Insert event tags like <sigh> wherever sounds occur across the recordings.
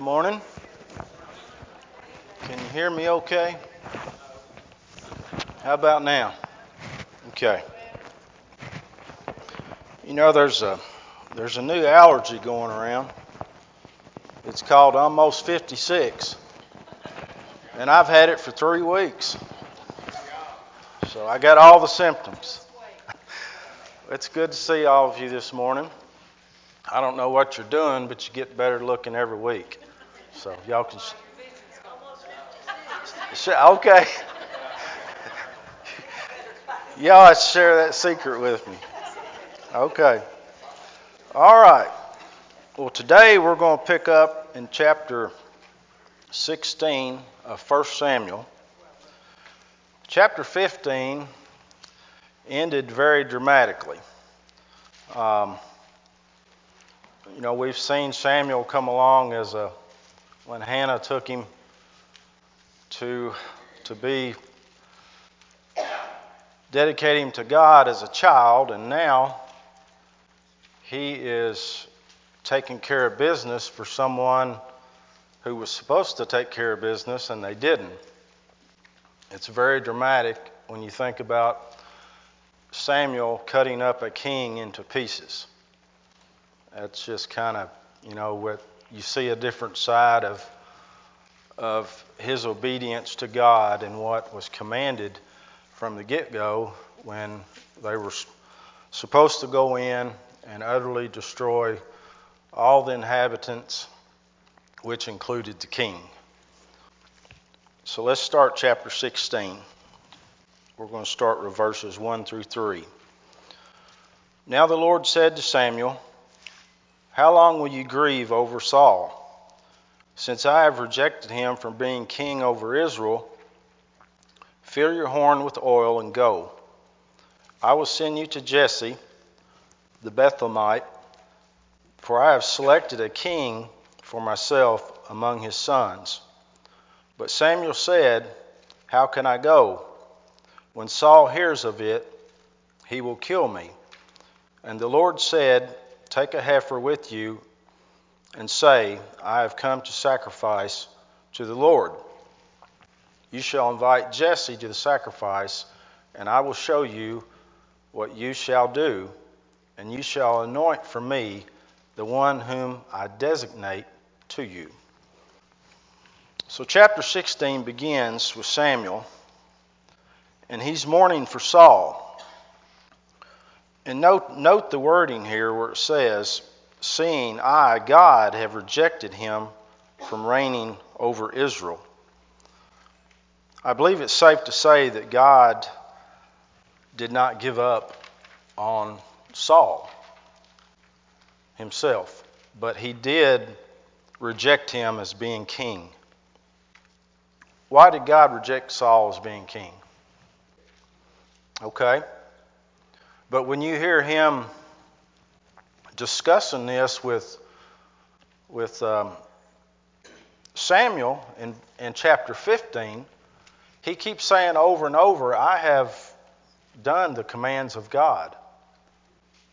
Good morning. Can you hear me okay? How about now? Okay. You know there's a there's a new allergy going around. It's called almost 56. And I've had it for 3 weeks. So I got all the symptoms. It's good to see all of you this morning. I don't know what you're doing, but you get better looking every week. So y'all can. Okay. <laughs> Y'all share that secret with me. Okay. All right. Well, today we're going to pick up in chapter 16 of 1 Samuel. Chapter 15 ended very dramatically. Um, you know, we've seen Samuel come along as a when Hannah took him to to be dedicate him to God as a child, and now he is taking care of business for someone who was supposed to take care of business and they didn't. It's very dramatic when you think about Samuel cutting up a king into pieces. That's just kind of, you know, what you see a different side of of his obedience to God and what was commanded from the get-go when they were supposed to go in and utterly destroy all the inhabitants, which included the king. So let's start chapter 16. We're going to start with verses 1 through 3. Now the Lord said to Samuel, how long will you grieve over Saul? Since I have rejected him from being king over Israel, fill your horn with oil and go. I will send you to Jesse, the Bethlehemite, for I have selected a king for myself among his sons. But Samuel said, How can I go? When Saul hears of it, he will kill me. And the Lord said, Take a heifer with you and say, I have come to sacrifice to the Lord. You shall invite Jesse to the sacrifice, and I will show you what you shall do, and you shall anoint for me the one whom I designate to you. So, chapter 16 begins with Samuel, and he's mourning for Saul. And note, note the wording here where it says, Seeing I, God, have rejected him from reigning over Israel. I believe it's safe to say that God did not give up on Saul himself, but he did reject him as being king. Why did God reject Saul as being king? Okay. But when you hear him discussing this with, with um, Samuel in, in chapter 15, he keeps saying over and over, I have done the commands of God.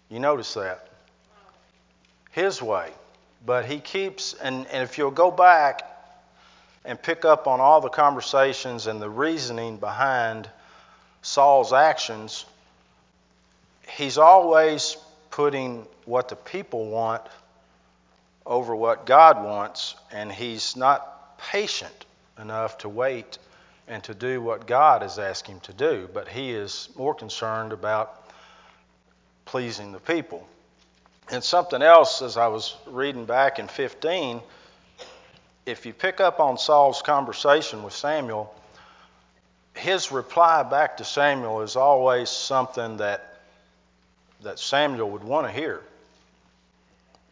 You notice that? His way. But he keeps, and, and if you'll go back and pick up on all the conversations and the reasoning behind Saul's actions, he's always putting what the people want over what God wants, and he's not patient enough to wait and to do what God is asking him to do, but he is more concerned about pleasing the people. And something else, as I was reading back in 15, if you pick up on Saul's conversation with Samuel, his reply back to Samuel is always something that that Samuel would want to hear.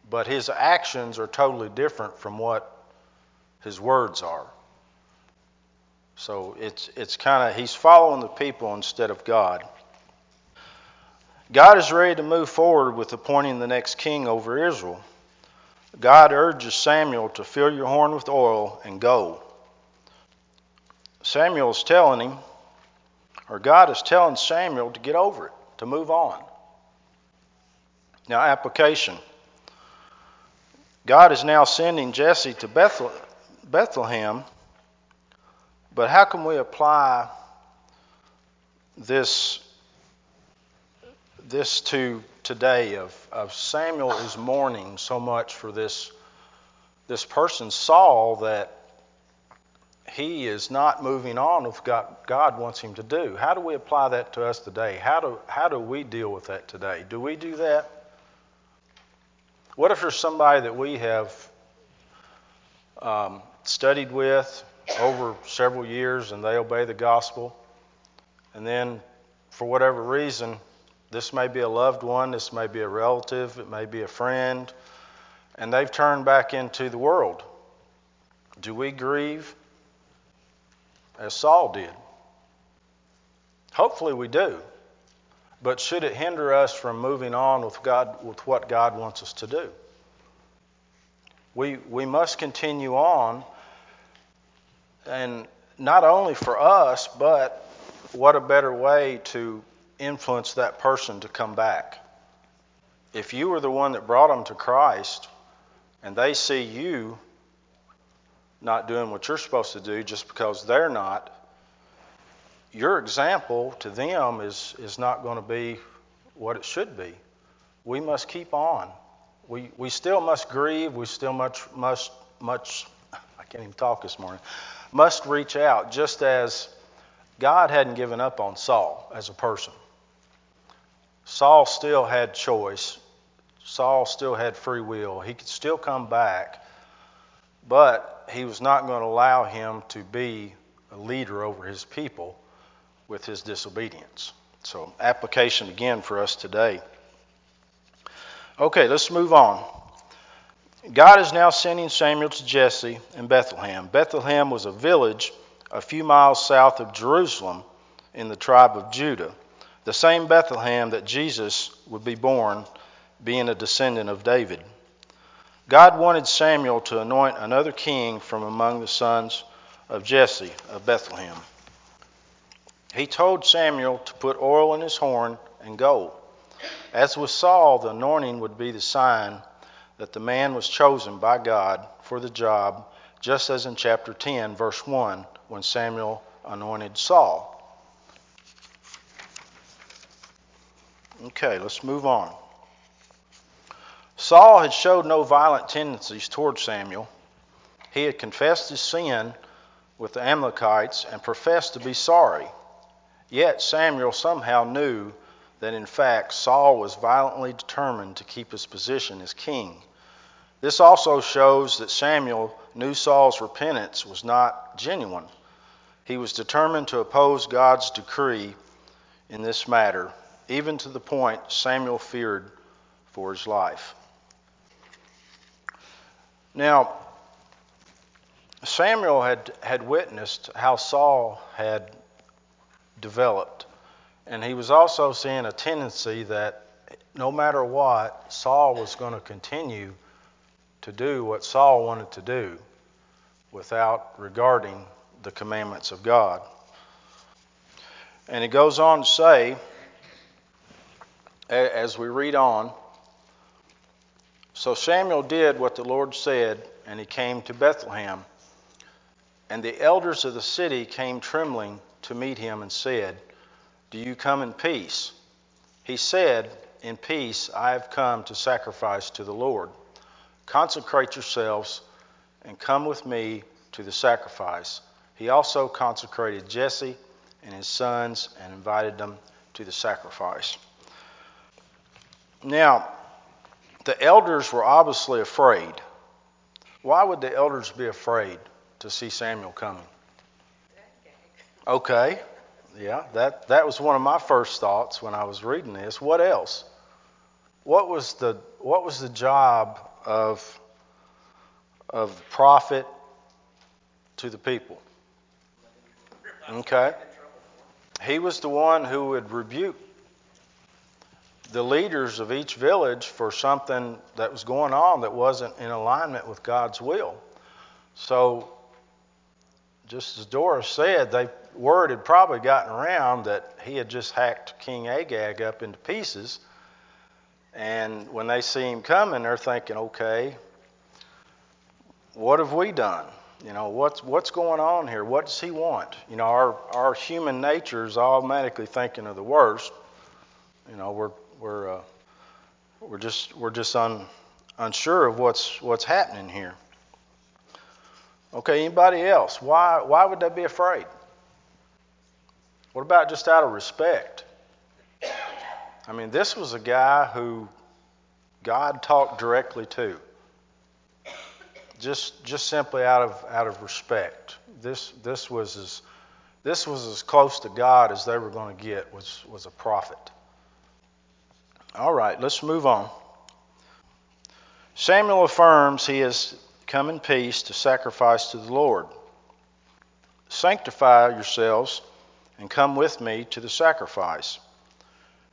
But his actions are totally different from what his words are. So it's, it's kind of, he's following the people instead of God. God is ready to move forward with appointing the next king over Israel. God urges Samuel to fill your horn with oil and go. Samuel is telling him, or God is telling Samuel to get over it, to move on. Now, application. God is now sending Jesse to Bethlehem, but how can we apply this this to today of, of Samuel is mourning so much for this this person Saul that he is not moving on with what God wants him to do. How do we apply that to us today? How do how do we deal with that today? Do we do that? What if there's somebody that we have um, studied with over several years and they obey the gospel, and then for whatever reason, this may be a loved one, this may be a relative, it may be a friend, and they've turned back into the world. Do we grieve as Saul did? Hopefully we do. But should it hinder us from moving on with God with what God wants us to do? We we must continue on and not only for us, but what a better way to influence that person to come back. If you were the one that brought them to Christ and they see you not doing what you're supposed to do just because they're not, your example to them is, is not going to be what it should be. We must keep on. We, we still must grieve. We still much, must, much, I can't even talk this morning, must reach out just as God hadn't given up on Saul as a person. Saul still had choice. Saul still had free will. He could still come back, but he was not going to allow him to be a leader over his people with his disobedience. So, application again for us today. Okay, let's move on. God is now sending Samuel to Jesse in Bethlehem. Bethlehem was a village a few miles south of Jerusalem in the tribe of Judah, the same Bethlehem that Jesus would be born, being a descendant of David. God wanted Samuel to anoint another king from among the sons of Jesse of Bethlehem. He told Samuel to put oil in his horn and go. As with Saul, the anointing would be the sign that the man was chosen by God for the job, just as in chapter 10, verse 1, when Samuel anointed Saul. Okay, let's move on. Saul had showed no violent tendencies toward Samuel. He had confessed his sin with the Amalekites and professed to be sorry. Yet Samuel somehow knew that in fact Saul was violently determined to keep his position as king. This also shows that Samuel knew Saul's repentance was not genuine. He was determined to oppose God's decree in this matter, even to the point Samuel feared for his life. Now, Samuel had, had witnessed how Saul had developed. And he was also seeing a tendency that no matter what, Saul was going to continue to do what Saul wanted to do without regarding the commandments of God. And he goes on to say, as we read on, so Samuel did what the Lord said, and he came to Bethlehem. And the elders of the city came trembling to meet him and said, Do you come in peace? He said, In peace I have come to sacrifice to the Lord. Consecrate yourselves and come with me to the sacrifice. He also consecrated Jesse and his sons and invited them to the sacrifice. Now, the elders were obviously afraid. Why would the elders be afraid to see Samuel coming? Okay, yeah, that, that was one of my first thoughts when I was reading this. What else? What was the, what was the job of, of the prophet to the people? Okay. He was the one who would rebuke the leaders of each village for something that was going on that wasn't in alignment with God's will. So, just as Doris said, they word had probably gotten around that he had just hacked King Agag up into pieces. And when they see him coming, they're thinking, okay, what have we done? You know, what's what's going on here? What does he want? You know, our our human nature is automatically thinking of the worst. You know, we're we're uh, we're just we're just un, unsure of what's what's happening here. Okay, anybody else? Why why would they be afraid? What about just out of respect? I mean, this was a guy who God talked directly to. Just just simply out of out of respect. This this was as this was as close to God as they were going to get was was a prophet. All right, let's move on. Samuel affirms he has come in peace to sacrifice to the Lord. Sanctify yourselves and come with me to the sacrifice.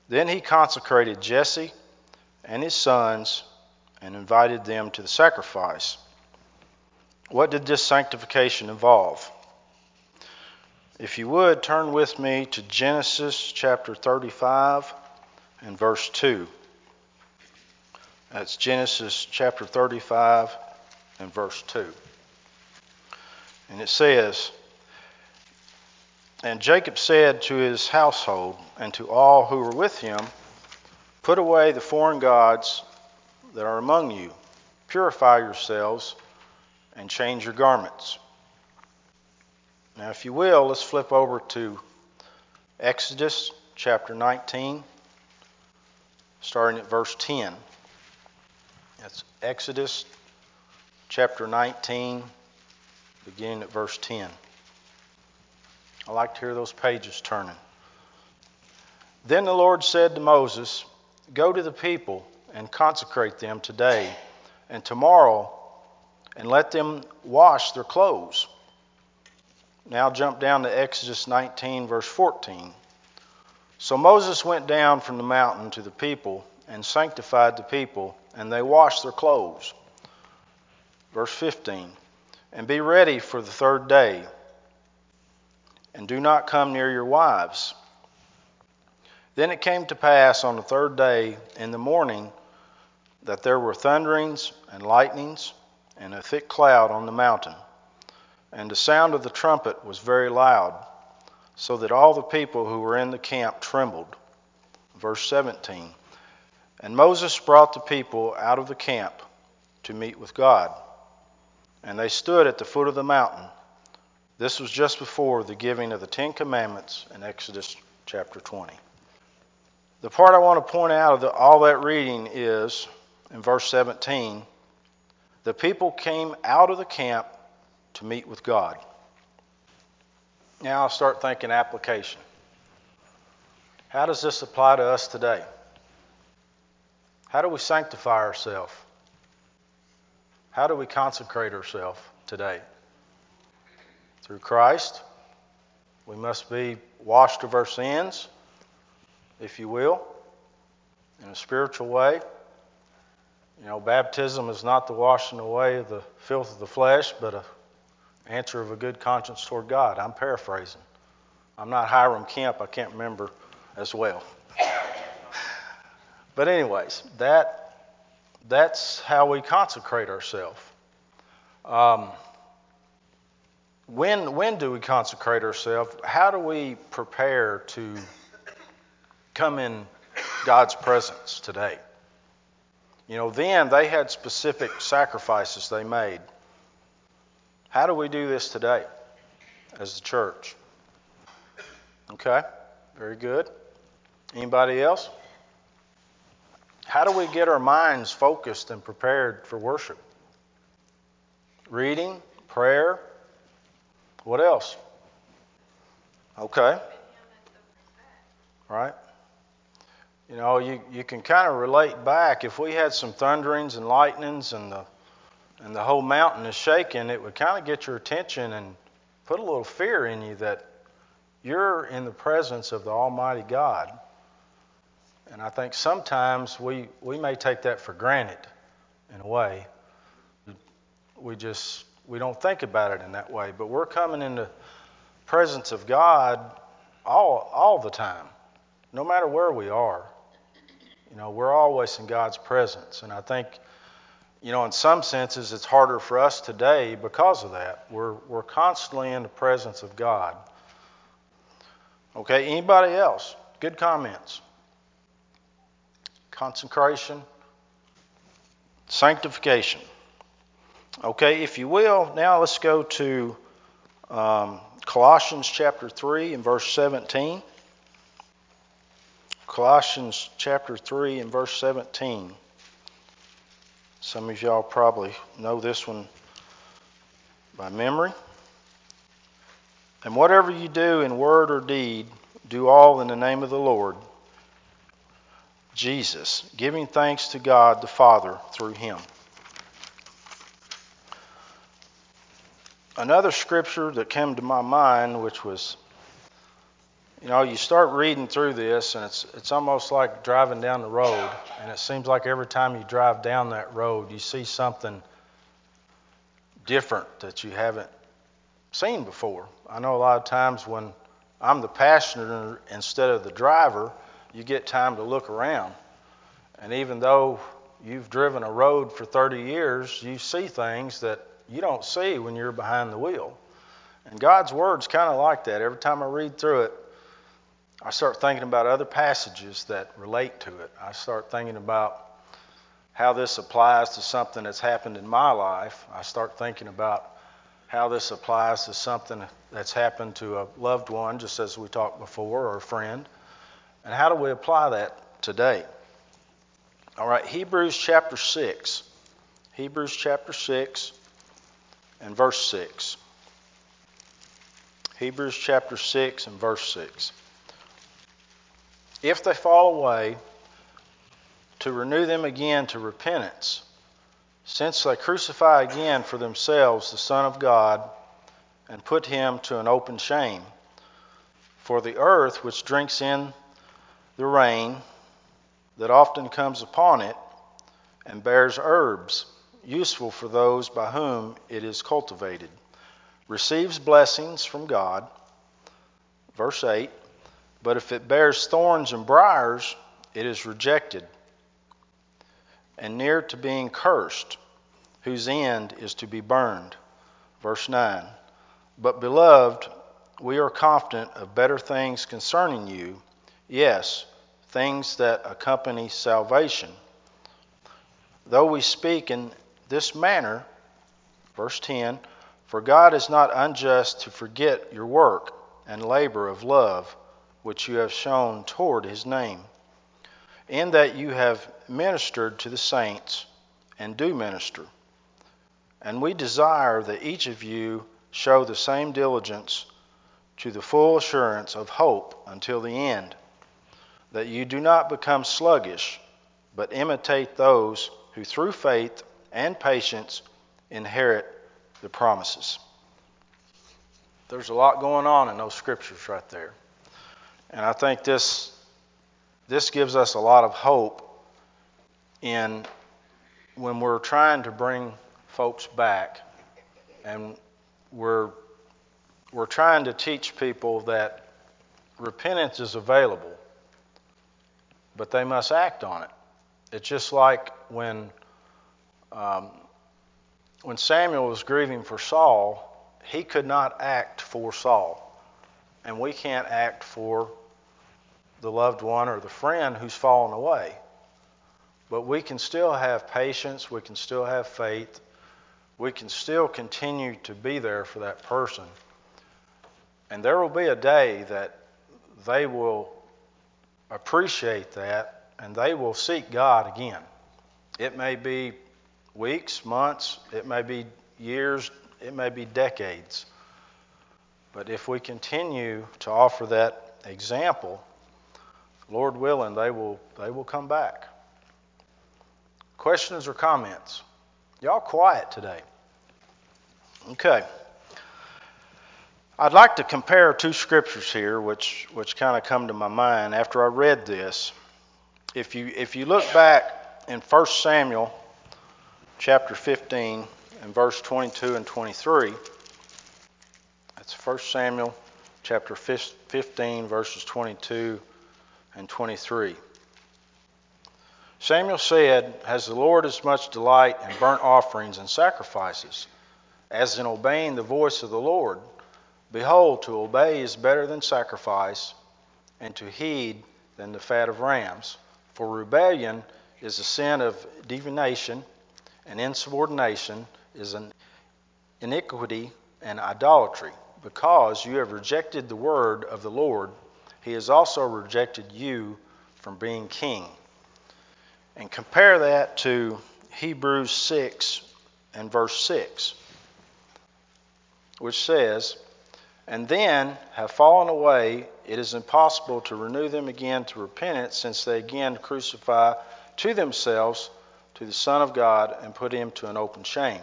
Then he consecrated Jesse and his sons and invited them to the sacrifice. What did this sanctification involve? If you would, turn with me to Genesis chapter 35 and verse 2. That's Genesis chapter 35 and verse 2. And it says, And Jacob said to his household and to all who were with him, Put away the foreign gods that are among you, purify yourselves, and change your garments. Now, if you will, let's flip over to Exodus chapter 19, starting at verse 10. That's Exodus chapter 19, beginning at verse 10. I like to hear those pages turning. Then the Lord said to Moses, Go to the people and consecrate them today and tomorrow, and let them wash their clothes. Now jump down to Exodus 19, verse 14. So Moses went down from the mountain to the people and sanctified the people, and they washed their clothes. Verse 15. And be ready for the third day, and do not come near your wives then it came to pass on the third day in the morning that there were thunderings and lightnings and a thick cloud on the mountain. And the sound of the trumpet was very loud, so that all the people who were in the camp trembled. Verse 17 And Moses brought the people out of the camp to meet with God. And they stood at the foot of the mountain. This was just before the giving of the Ten Commandments in Exodus chapter 20. The part I want to point out of the, all that reading is in verse 17 the people came out of the camp to meet with God. Now I'll start thinking application. How does this apply to us today? How do we sanctify ourselves? How do we consecrate ourselves today? Through Christ. We must be washed of our sins if you will, in a spiritual way. You know, baptism is not the washing away of the filth of the flesh, but an answer of a good conscience toward God. I'm paraphrasing. I'm not Hiram Kemp, I can't remember as well. but anyways, that that's how we consecrate ourselves. Um, when when do we consecrate ourselves? How do we prepare to come in God's presence today. You know, then they had specific sacrifices they made. How do we do this today as the church? Okay, very good. Anybody else? How do we get our minds focused and prepared for worship? Reading, prayer, what else? Okay. Right? You know, you, you can kind of relate back. If we had some thunderings and lightnings and the, and the whole mountain is shaking, it would kind of get your attention and put a little fear in you that you're in the presence of the Almighty God. And I think sometimes we, we may take that for granted in a way. We just we don't think about it in that way. But we're coming in the presence of God all all the time, no matter where we are. You know, we're always in God's presence. And I think, you know, in some senses, it's harder for us today because of that. We're, we're constantly in the presence of God. Okay, anybody else? Good comments. Consecration, sanctification. Okay, if you will, now let's go to um, Colossians chapter 3 and verse 17. Colossians chapter 3 and verse 17. Some of y'all probably know this one by memory. And whatever you do in word or deed, do all in the name of the Lord Jesus, giving thanks to God the Father through him. Another scripture that came to my mind, which was, you know, you start reading through this, and it's it's almost like driving down the road, and it seems like every time you drive down that road, you see something different that you haven't seen before. I know a lot of times when I'm the passenger instead of the driver, you get time to look around. And even though you've driven a road for 30 years, you see things that you don't see when you're behind the wheel. And God's Word's kind of like that. Every time I read through it, I start thinking about other passages that relate to it. I start thinking about how this applies to something that's happened in my life. I start thinking about how this applies to something that's happened to a loved one, just as we talked before, or a friend. And how do we apply that today? All right, Hebrews chapter 6. Hebrews chapter 6 and verse 6. Hebrews chapter 6 and verse 6. If they fall away, to renew them again to repentance, since they crucify again for themselves the Son of God and put him to an open shame. For the earth, which drinks in the rain that often comes upon it, and bears herbs, useful for those by whom it is cultivated, receives blessings from God. Verse 8 But if it bears thorns and briars, it is rejected and near to being cursed, whose end is to be burned. Verse 9 But beloved, we are confident of better things concerning you, yes, things that accompany salvation. Though we speak in this manner, verse 10 For God is not unjust to forget your work and labor of love which you have shown toward his name, in that you have ministered to the saints and do minister. And we desire that each of you show the same diligence to the full assurance of hope until the end, that you do not become sluggish, but imitate those who through faith and patience inherit the promises. There's a lot going on in those scriptures right there. And I think this, this gives us a lot of hope in when we're trying to bring folks back and we're, we're trying to teach people that repentance is available, but they must act on it. It's just like when um, when Samuel was grieving for Saul, he could not act for Saul. And we can't act for the loved one or the friend who's fallen away. But we can still have patience, we can still have faith, we can still continue to be there for that person. And there will be a day that they will appreciate that and they will seek God again. It may be weeks, months, it may be years, it may be decades. But if we continue to offer that example, Lord willing, they will, they will come back. Questions or comments? Y'all quiet today. Okay. I'd like to compare two scriptures here, which, which kind of come to my mind after I read this. If you, if you look back in 1 Samuel chapter 15 and verse 22 and 23. That's 1 Samuel chapter 15, verses 22 and 23. Samuel said, Has the Lord as much delight in burnt offerings and sacrifices as in obeying the voice of the Lord? Behold, to obey is better than sacrifice, and to heed than the fat of rams. For rebellion is a sin of divination, and insubordination is an iniquity and idolatry. Because you have rejected the word of the Lord, he has also rejected you from being king. And compare that to Hebrews 6 and verse 6, which says, And then have fallen away, it is impossible to renew them again to repentance, since they again crucify to themselves to the Son of God and put him to an open shame.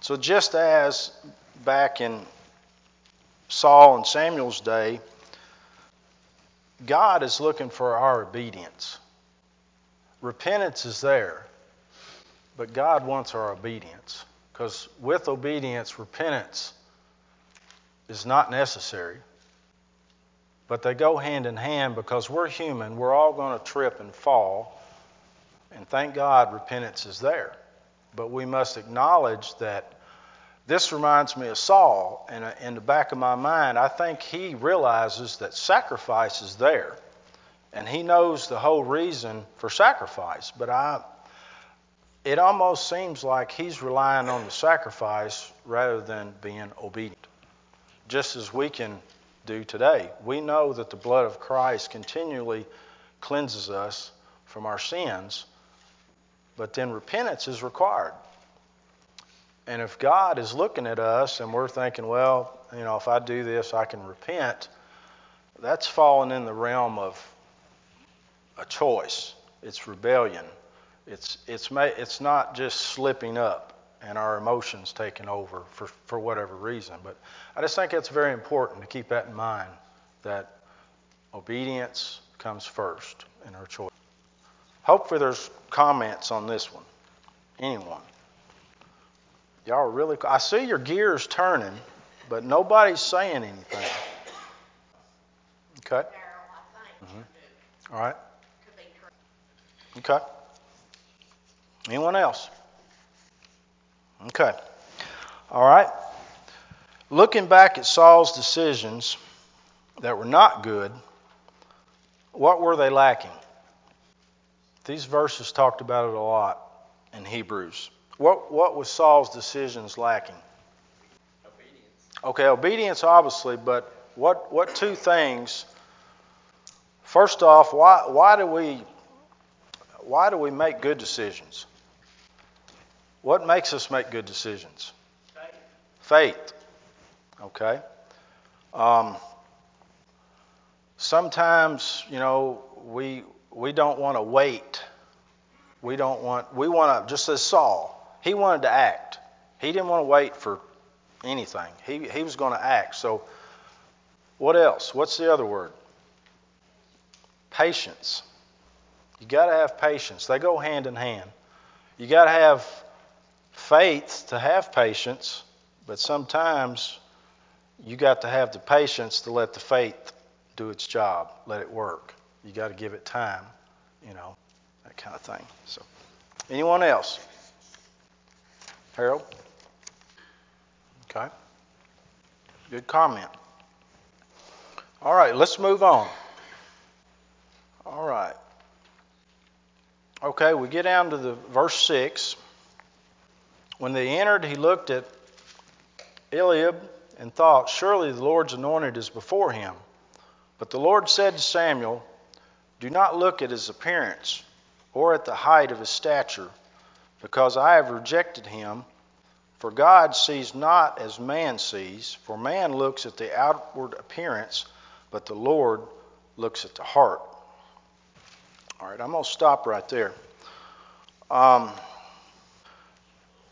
So, just as back in Saul and Samuel's day, God is looking for our obedience. Repentance is there, but God wants our obedience. Because with obedience, repentance is not necessary. But they go hand in hand because we're human. We're all going to trip and fall. And thank God repentance is there. But we must acknowledge that this reminds me of Saul. And in the back of my mind, I think he realizes that sacrifice is there. And he knows the whole reason for sacrifice. But I, it almost seems like he's relying on the sacrifice rather than being obedient. Just as we can do today. We know that the blood of Christ continually cleanses us from our sins, but then repentance is required. And if God is looking at us and we're thinking, well, you know, if I do this, I can repent, that's falling in the realm of a choice. It's rebellion. It's, it's, it's not just slipping up and our emotions taking over for, for whatever reason. But I just think it's very important to keep that in mind that obedience comes first in our choice. Hopefully, there's comments on this one. Anyone? Y'all are really. I see your gears turning, but nobody's saying anything. Okay. Mm-hmm. All right. Okay. Anyone else? Okay. All right. Looking back at Saul's decisions that were not good, what were they lacking? These verses talked about it a lot in Hebrews. What, what was Saul's decisions lacking? Obedience. Okay, obedience, obviously, but what, what two things? First off, why, why, do we, why do we make good decisions? What makes us make good decisions? Faith. Faith. Okay. Um, sometimes, you know, we we don't want to wait. We don't want. We want to. Just as Saul, he wanted to act. He didn't want to wait for anything. He he was going to act. So, what else? What's the other word? Patience. You got to have patience. They go hand in hand. You got to have faith to have patience, but sometimes you got to have the patience to let the faith do its job, let it work. You got to give it time, you know, that kind of thing. So, anyone else? Harold? Okay. Good comment. All right, let's move on. All right. Okay, we get down to the verse 6. When they entered, he looked at Eliab and thought, Surely the Lord's anointed is before him. But the Lord said to Samuel, Do not look at his appearance or at the height of his stature, because I have rejected him. For God sees not as man sees, for man looks at the outward appearance, but the Lord looks at the heart. All right, I'm going to stop right there. Um,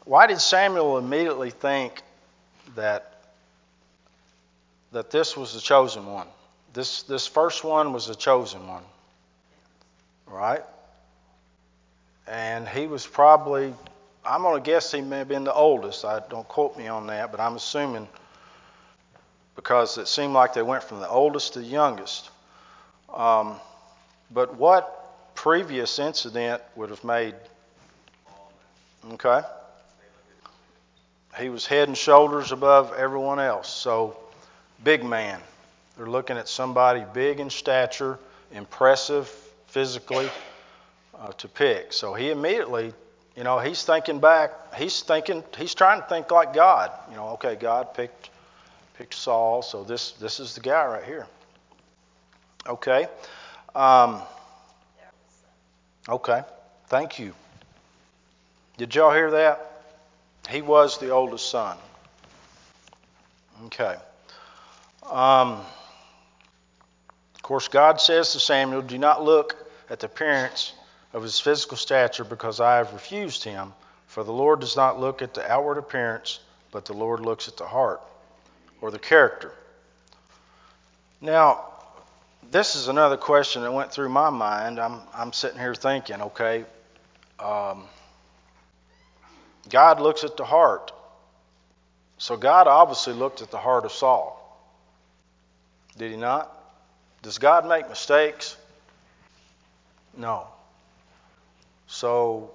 why did Samuel immediately think that that this was the chosen one? This this first one was the chosen one. Right? And he was probably I'm going to guess he may have been the oldest. I don't quote me on that, but I'm assuming because it seemed like they went from the oldest to the youngest. Um, but what previous incident would have made. Okay? He was head and shoulders above everyone else. So, big man. They're looking at somebody big in stature, impressive physically uh, to pick. So he immediately, you know, he's thinking back. He's thinking. He's trying to think like God. You know, okay, God picked picked Saul, so this this is the guy right here. Okay. Um, okay. Thank you. Did y'all hear that? He was the oldest son. Okay. Um, course, God says to Samuel, Do not look at the appearance of his physical stature because I have refused him. For the Lord does not look at the outward appearance, but the Lord looks at the heart or the character. Now, this is another question that went through my mind. I'm, I'm sitting here thinking, okay, um, God looks at the heart. So God obviously looked at the heart of Saul. Did he not? Does God make mistakes? No. So,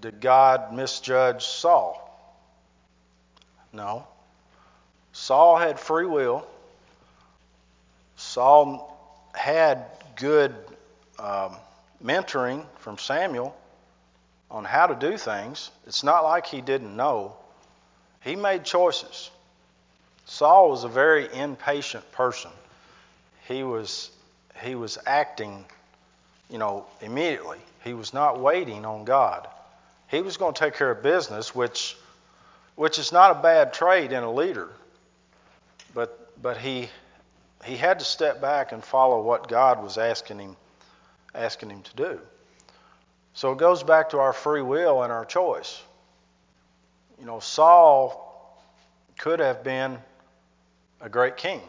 did God misjudge Saul? No. Saul had free will. Saul had good um, mentoring from Samuel on how to do things. It's not like he didn't know. He made choices. Saul was a very impatient person. He was he was acting, you know, immediately. He was not waiting on God. He was going to take care of business, which which is not a bad trait in a leader. But but he he had to step back and follow what God was asking him asking him to do. So it goes back to our free will and our choice. You know, Saul could have been a great king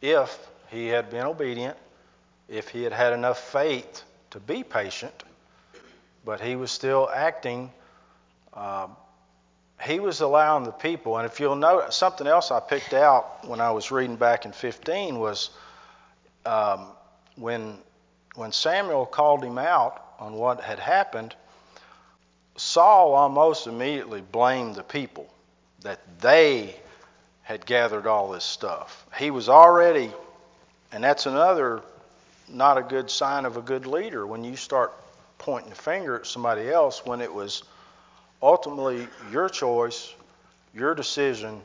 if he had been obedient, if he had had enough faith to be patient, but he was still acting. Uh, he was allowing the people, and if you'll note, something else I picked out when I was reading back in 15 was um, when when Samuel called him out on what had happened. Saul almost immediately blamed the people that they had gathered all this stuff. He was already, and that's another not a good sign of a good leader when you start pointing the finger at somebody else when it was ultimately your choice, your decision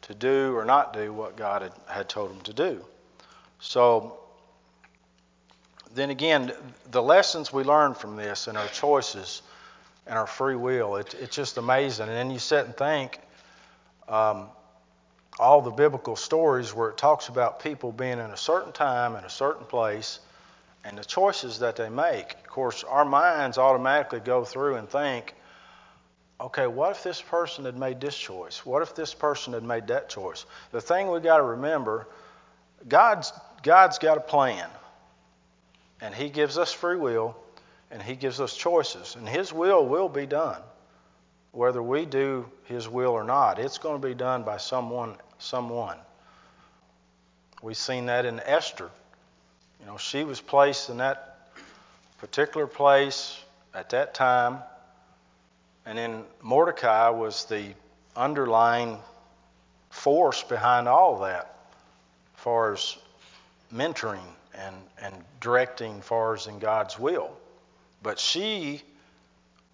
to do or not do what God had, had told him to do. So, then again, the lessons we learn from this and our choices and our free will, it, it's just amazing. And then you sit and think um, all the biblical stories where it talks about people being in a certain time in a certain place and the choices that they make. Of course, our minds automatically go through and think, okay, what if this person had made this choice? What if this person had made that choice? The thing we got to remember, God's God's got a plan. And he gives us free will and he gives us choices and his will will be done whether we do his will or not. It's going to be done by someone someone. We've seen that in Esther. You know, she was placed in that particular place at that time and then Mordecai was the underlying force behind all that, as far as mentoring and, and directing far as in God's will. But she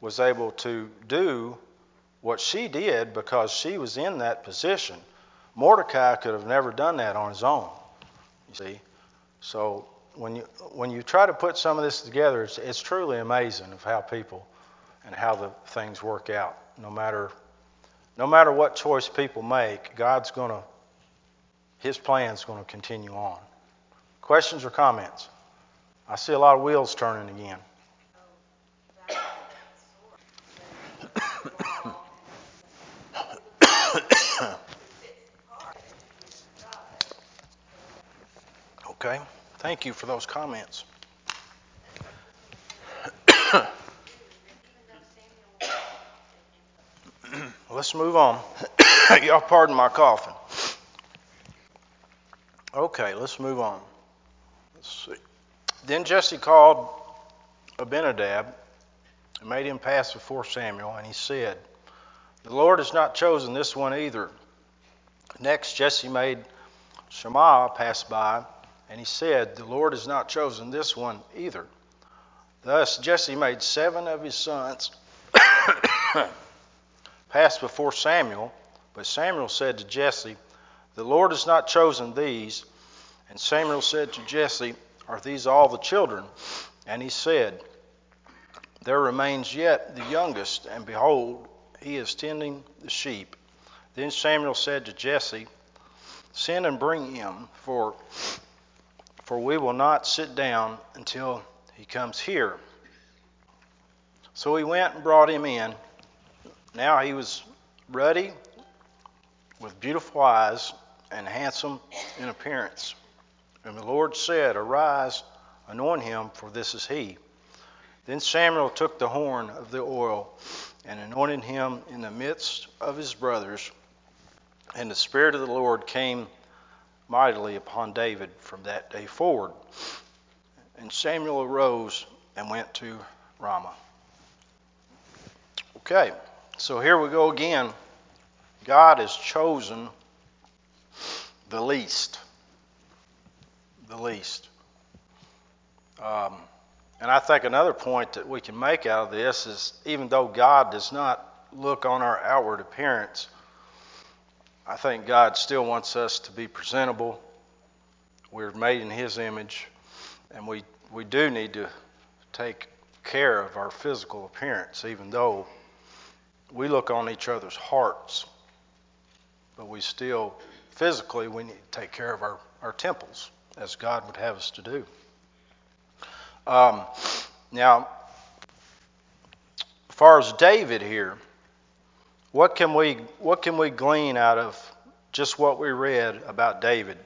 was able to do what she did because she was in that position. Mordecai could have never done that on his own. You see? So when you when you try to put some of this together, it's, it's truly amazing of how people and how the things work out. No matter no matter what choice people make, God's going to his plan's going to continue on. Questions or comments? I see a lot of wheels turning again. <coughs> okay. Thank you for those comments. <coughs> Let's move on. <coughs> Y'all pardon my coughing. Okay, let's move on. Let's see. Then Jesse called Abinadab and made him pass before Samuel, and he said, The Lord has not chosen this one either. Next, Jesse made Shammah pass by, and he said, The Lord has not chosen this one either. Thus Jesse made seven of his sons <coughs> pass before Samuel, but Samuel said to Jesse, The Lord has not chosen these. And Samuel said to Jesse, Are these all the children? And he said, There remains yet the youngest, and behold, he is tending the sheep. Then Samuel said to Jesse, Send and bring him, for, for we will not sit down until he comes here. So he went and brought him in. Now he was ruddy, with beautiful eyes, and handsome in appearance. And the Lord said, Arise, anoint him, for this is he. Then Samuel took the horn of the oil and anointed him in the midst of his brothers. And the Spirit of the Lord came mightily upon David from that day forward. And Samuel arose and went to Ramah. Okay, so here we go again. God has chosen the least. The least. Um, and I think another point that we can make out of this is even though God does not look on our outward appearance, I think God still wants us to be presentable. We're made in His image, and we, we do need to take care of our physical appearance, even though we look on each other's hearts. But we still, physically, we need to take care of our, our temples as God would have us to do. Um, now, as far as David here, what can we what can we glean out of just what we read about David?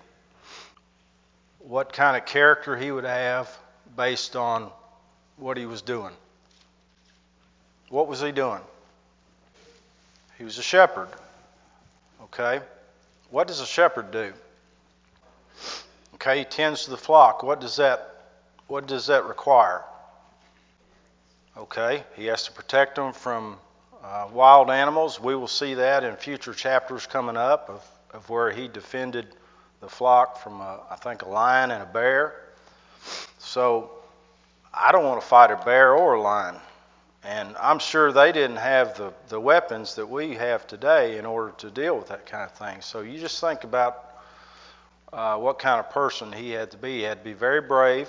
What kind of character he would have based on what he was doing? What was he doing? He was a shepherd. Okay? What does a shepherd do? Okay, he tends to the flock. What does that what does that require? Okay, he has to protect them from uh, wild animals. We will see that in future chapters coming up of, of where he defended the flock from, a, I think, a lion and a bear. So I don't want to fight a bear or a lion. And I'm sure they didn't have the, the weapons that we have today in order to deal with that kind of thing. So you just think about uh, what kind of person he had to be. He had to be very brave,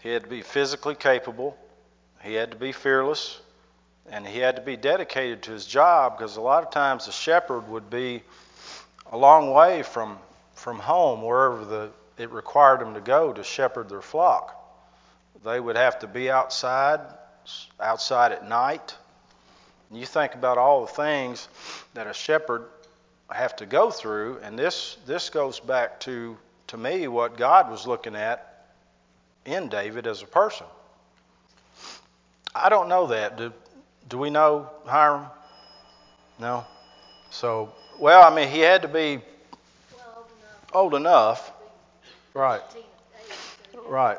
he had to be physically capable, he had to be fearless, and he had to be dedicated to his job because a lot of times the shepherd would be a long way from from home wherever the it required them to go to shepherd their flock. They would have to be outside outside at night. And you think about all the things that a shepherd have to go through, and this this goes back to to me what God was looking at in David as a person. I don't know that. Do, do we know Hiram? No? So, well, I mean, he had to be old enough. Right. Right.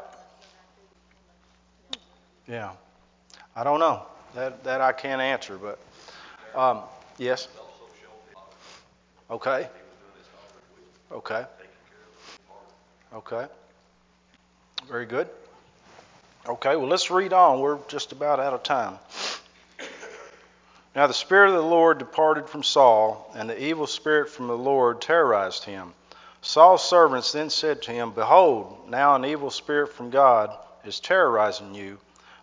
Yeah. I don't know. That that I can't answer, but um, yes. Okay. Okay. Okay. Very good. Okay, well, let's read on. We're just about out of time. Now the Spirit of the Lord departed from Saul, and the evil spirit from the Lord terrorized him. Saul's servants then said to him, Behold, now an evil spirit from God is terrorizing you.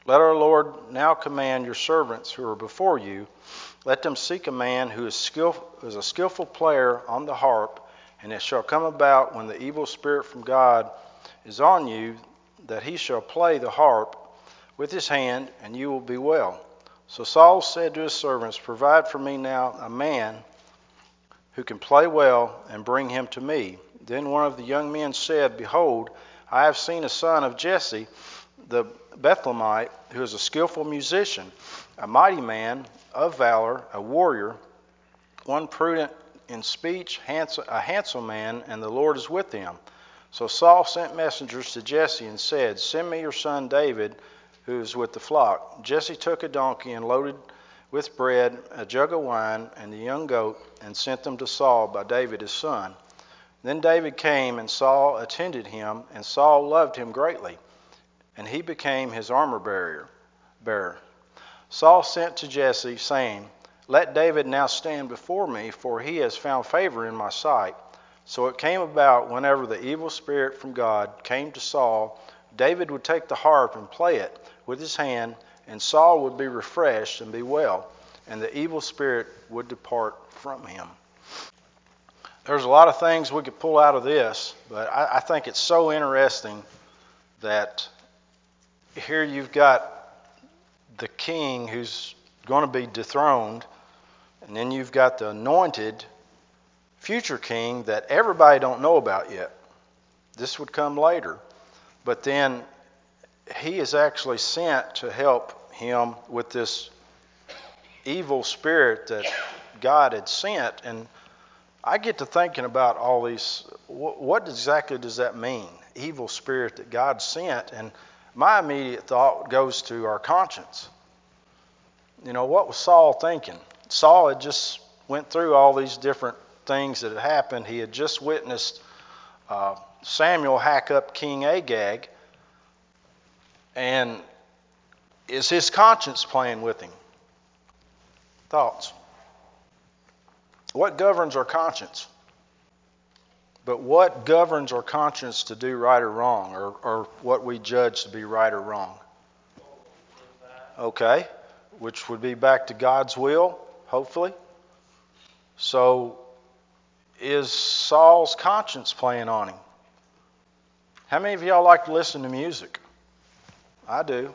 Let our Lord now command your servants who are before you, let them seek a man who is, a skillful player on the harp, and it shall come about when the evil spirit from God is on you that he shall play the harp with his hand, and you will be well. So Saul said to his servants, Provide for me now a man who can play well, and bring him to me. Then one of the young men said, Behold, I have seen a son of Jesse the Bethlehemite, who is a skillful musician, a mighty man of valor, a warrior, one prudent in speech, a handsome man, and the Lord is with him. So Saul sent messengers to Jesse and said, Send me your son David, who is with the flock. Jesse took a donkey and loaded with bread, a jug of wine, and the young goat, and sent them to Saul by David his son. Then David came, and Saul attended him, and Saul loved him greatly, and he became his armor bearer. Saul sent to Jesse, saying, Let David now stand before me, for he has found favor in my sight. So it came about whenever the evil spirit from God came to Saul, David would take the harp and play it with his hand, and Saul would be refreshed and be well, and the evil spirit would depart from him. There's a lot of things we could pull out of this, but I, I think it's so interesting that here you've got the king who's going to be dethroned, and then you've got the anointed future king that everybody don't know about yet. This would come later. But then he is actually sent to help him with this evil spirit that God had sent. And I get to thinking about all these. What exactly does that mean? Evil spirit that God sent. And my immediate thought goes to our conscience. You know, what was Saul thinking? Saul had just went through all these different things that had happened. He had just witnessed uh, Samuel hack up King Agag, and is his conscience playing with him? Thoughts? What governs our conscience? But what governs our conscience to do right or wrong, or, or what we judge to be right or wrong? Okay, which would be back to God's will, hopefully. So is Saul's conscience playing on him? How many of y'all like to listen to music? I do.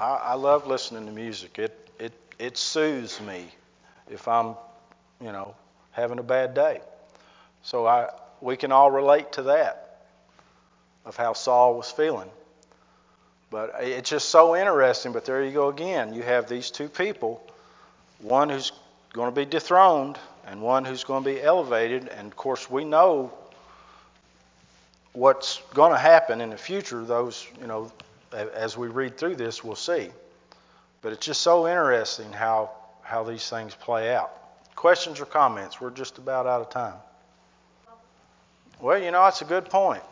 I, I love listening to music. It it it soothes me if I'm, you know, having a bad day. So I we can all relate to that of how Saul was feeling. But it's just so interesting. But there you go again. You have these two people, one who's going to be dethroned and one who's going to be elevated. And of course, we know what's going to happen in the future. Those, you know, as we read through this, we'll see. But it's just so interesting how how these things play out. Questions or comments? We're just about out of time. Well, you know, that's a good point.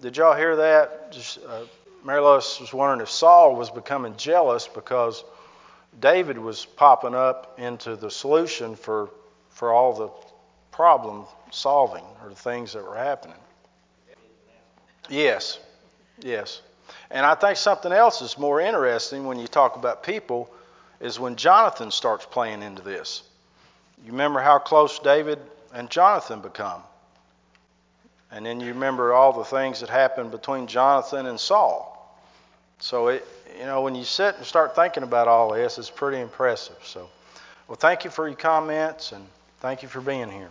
Did y'all hear that? Just, uh, Mary Lois was wondering if Saul was becoming jealous because David was popping up into the solution for for all the problem solving or the things that were happening. Yes, yes. And I think something else is more interesting when you talk about people is when Jonathan starts playing into this. You remember how close David and Jonathan become. And then you remember all the things that happened between Jonathan and Saul. So it, you know, when you sit and start thinking about all this, it's pretty impressive. So, well, thank you for your comments and Thank you for being here.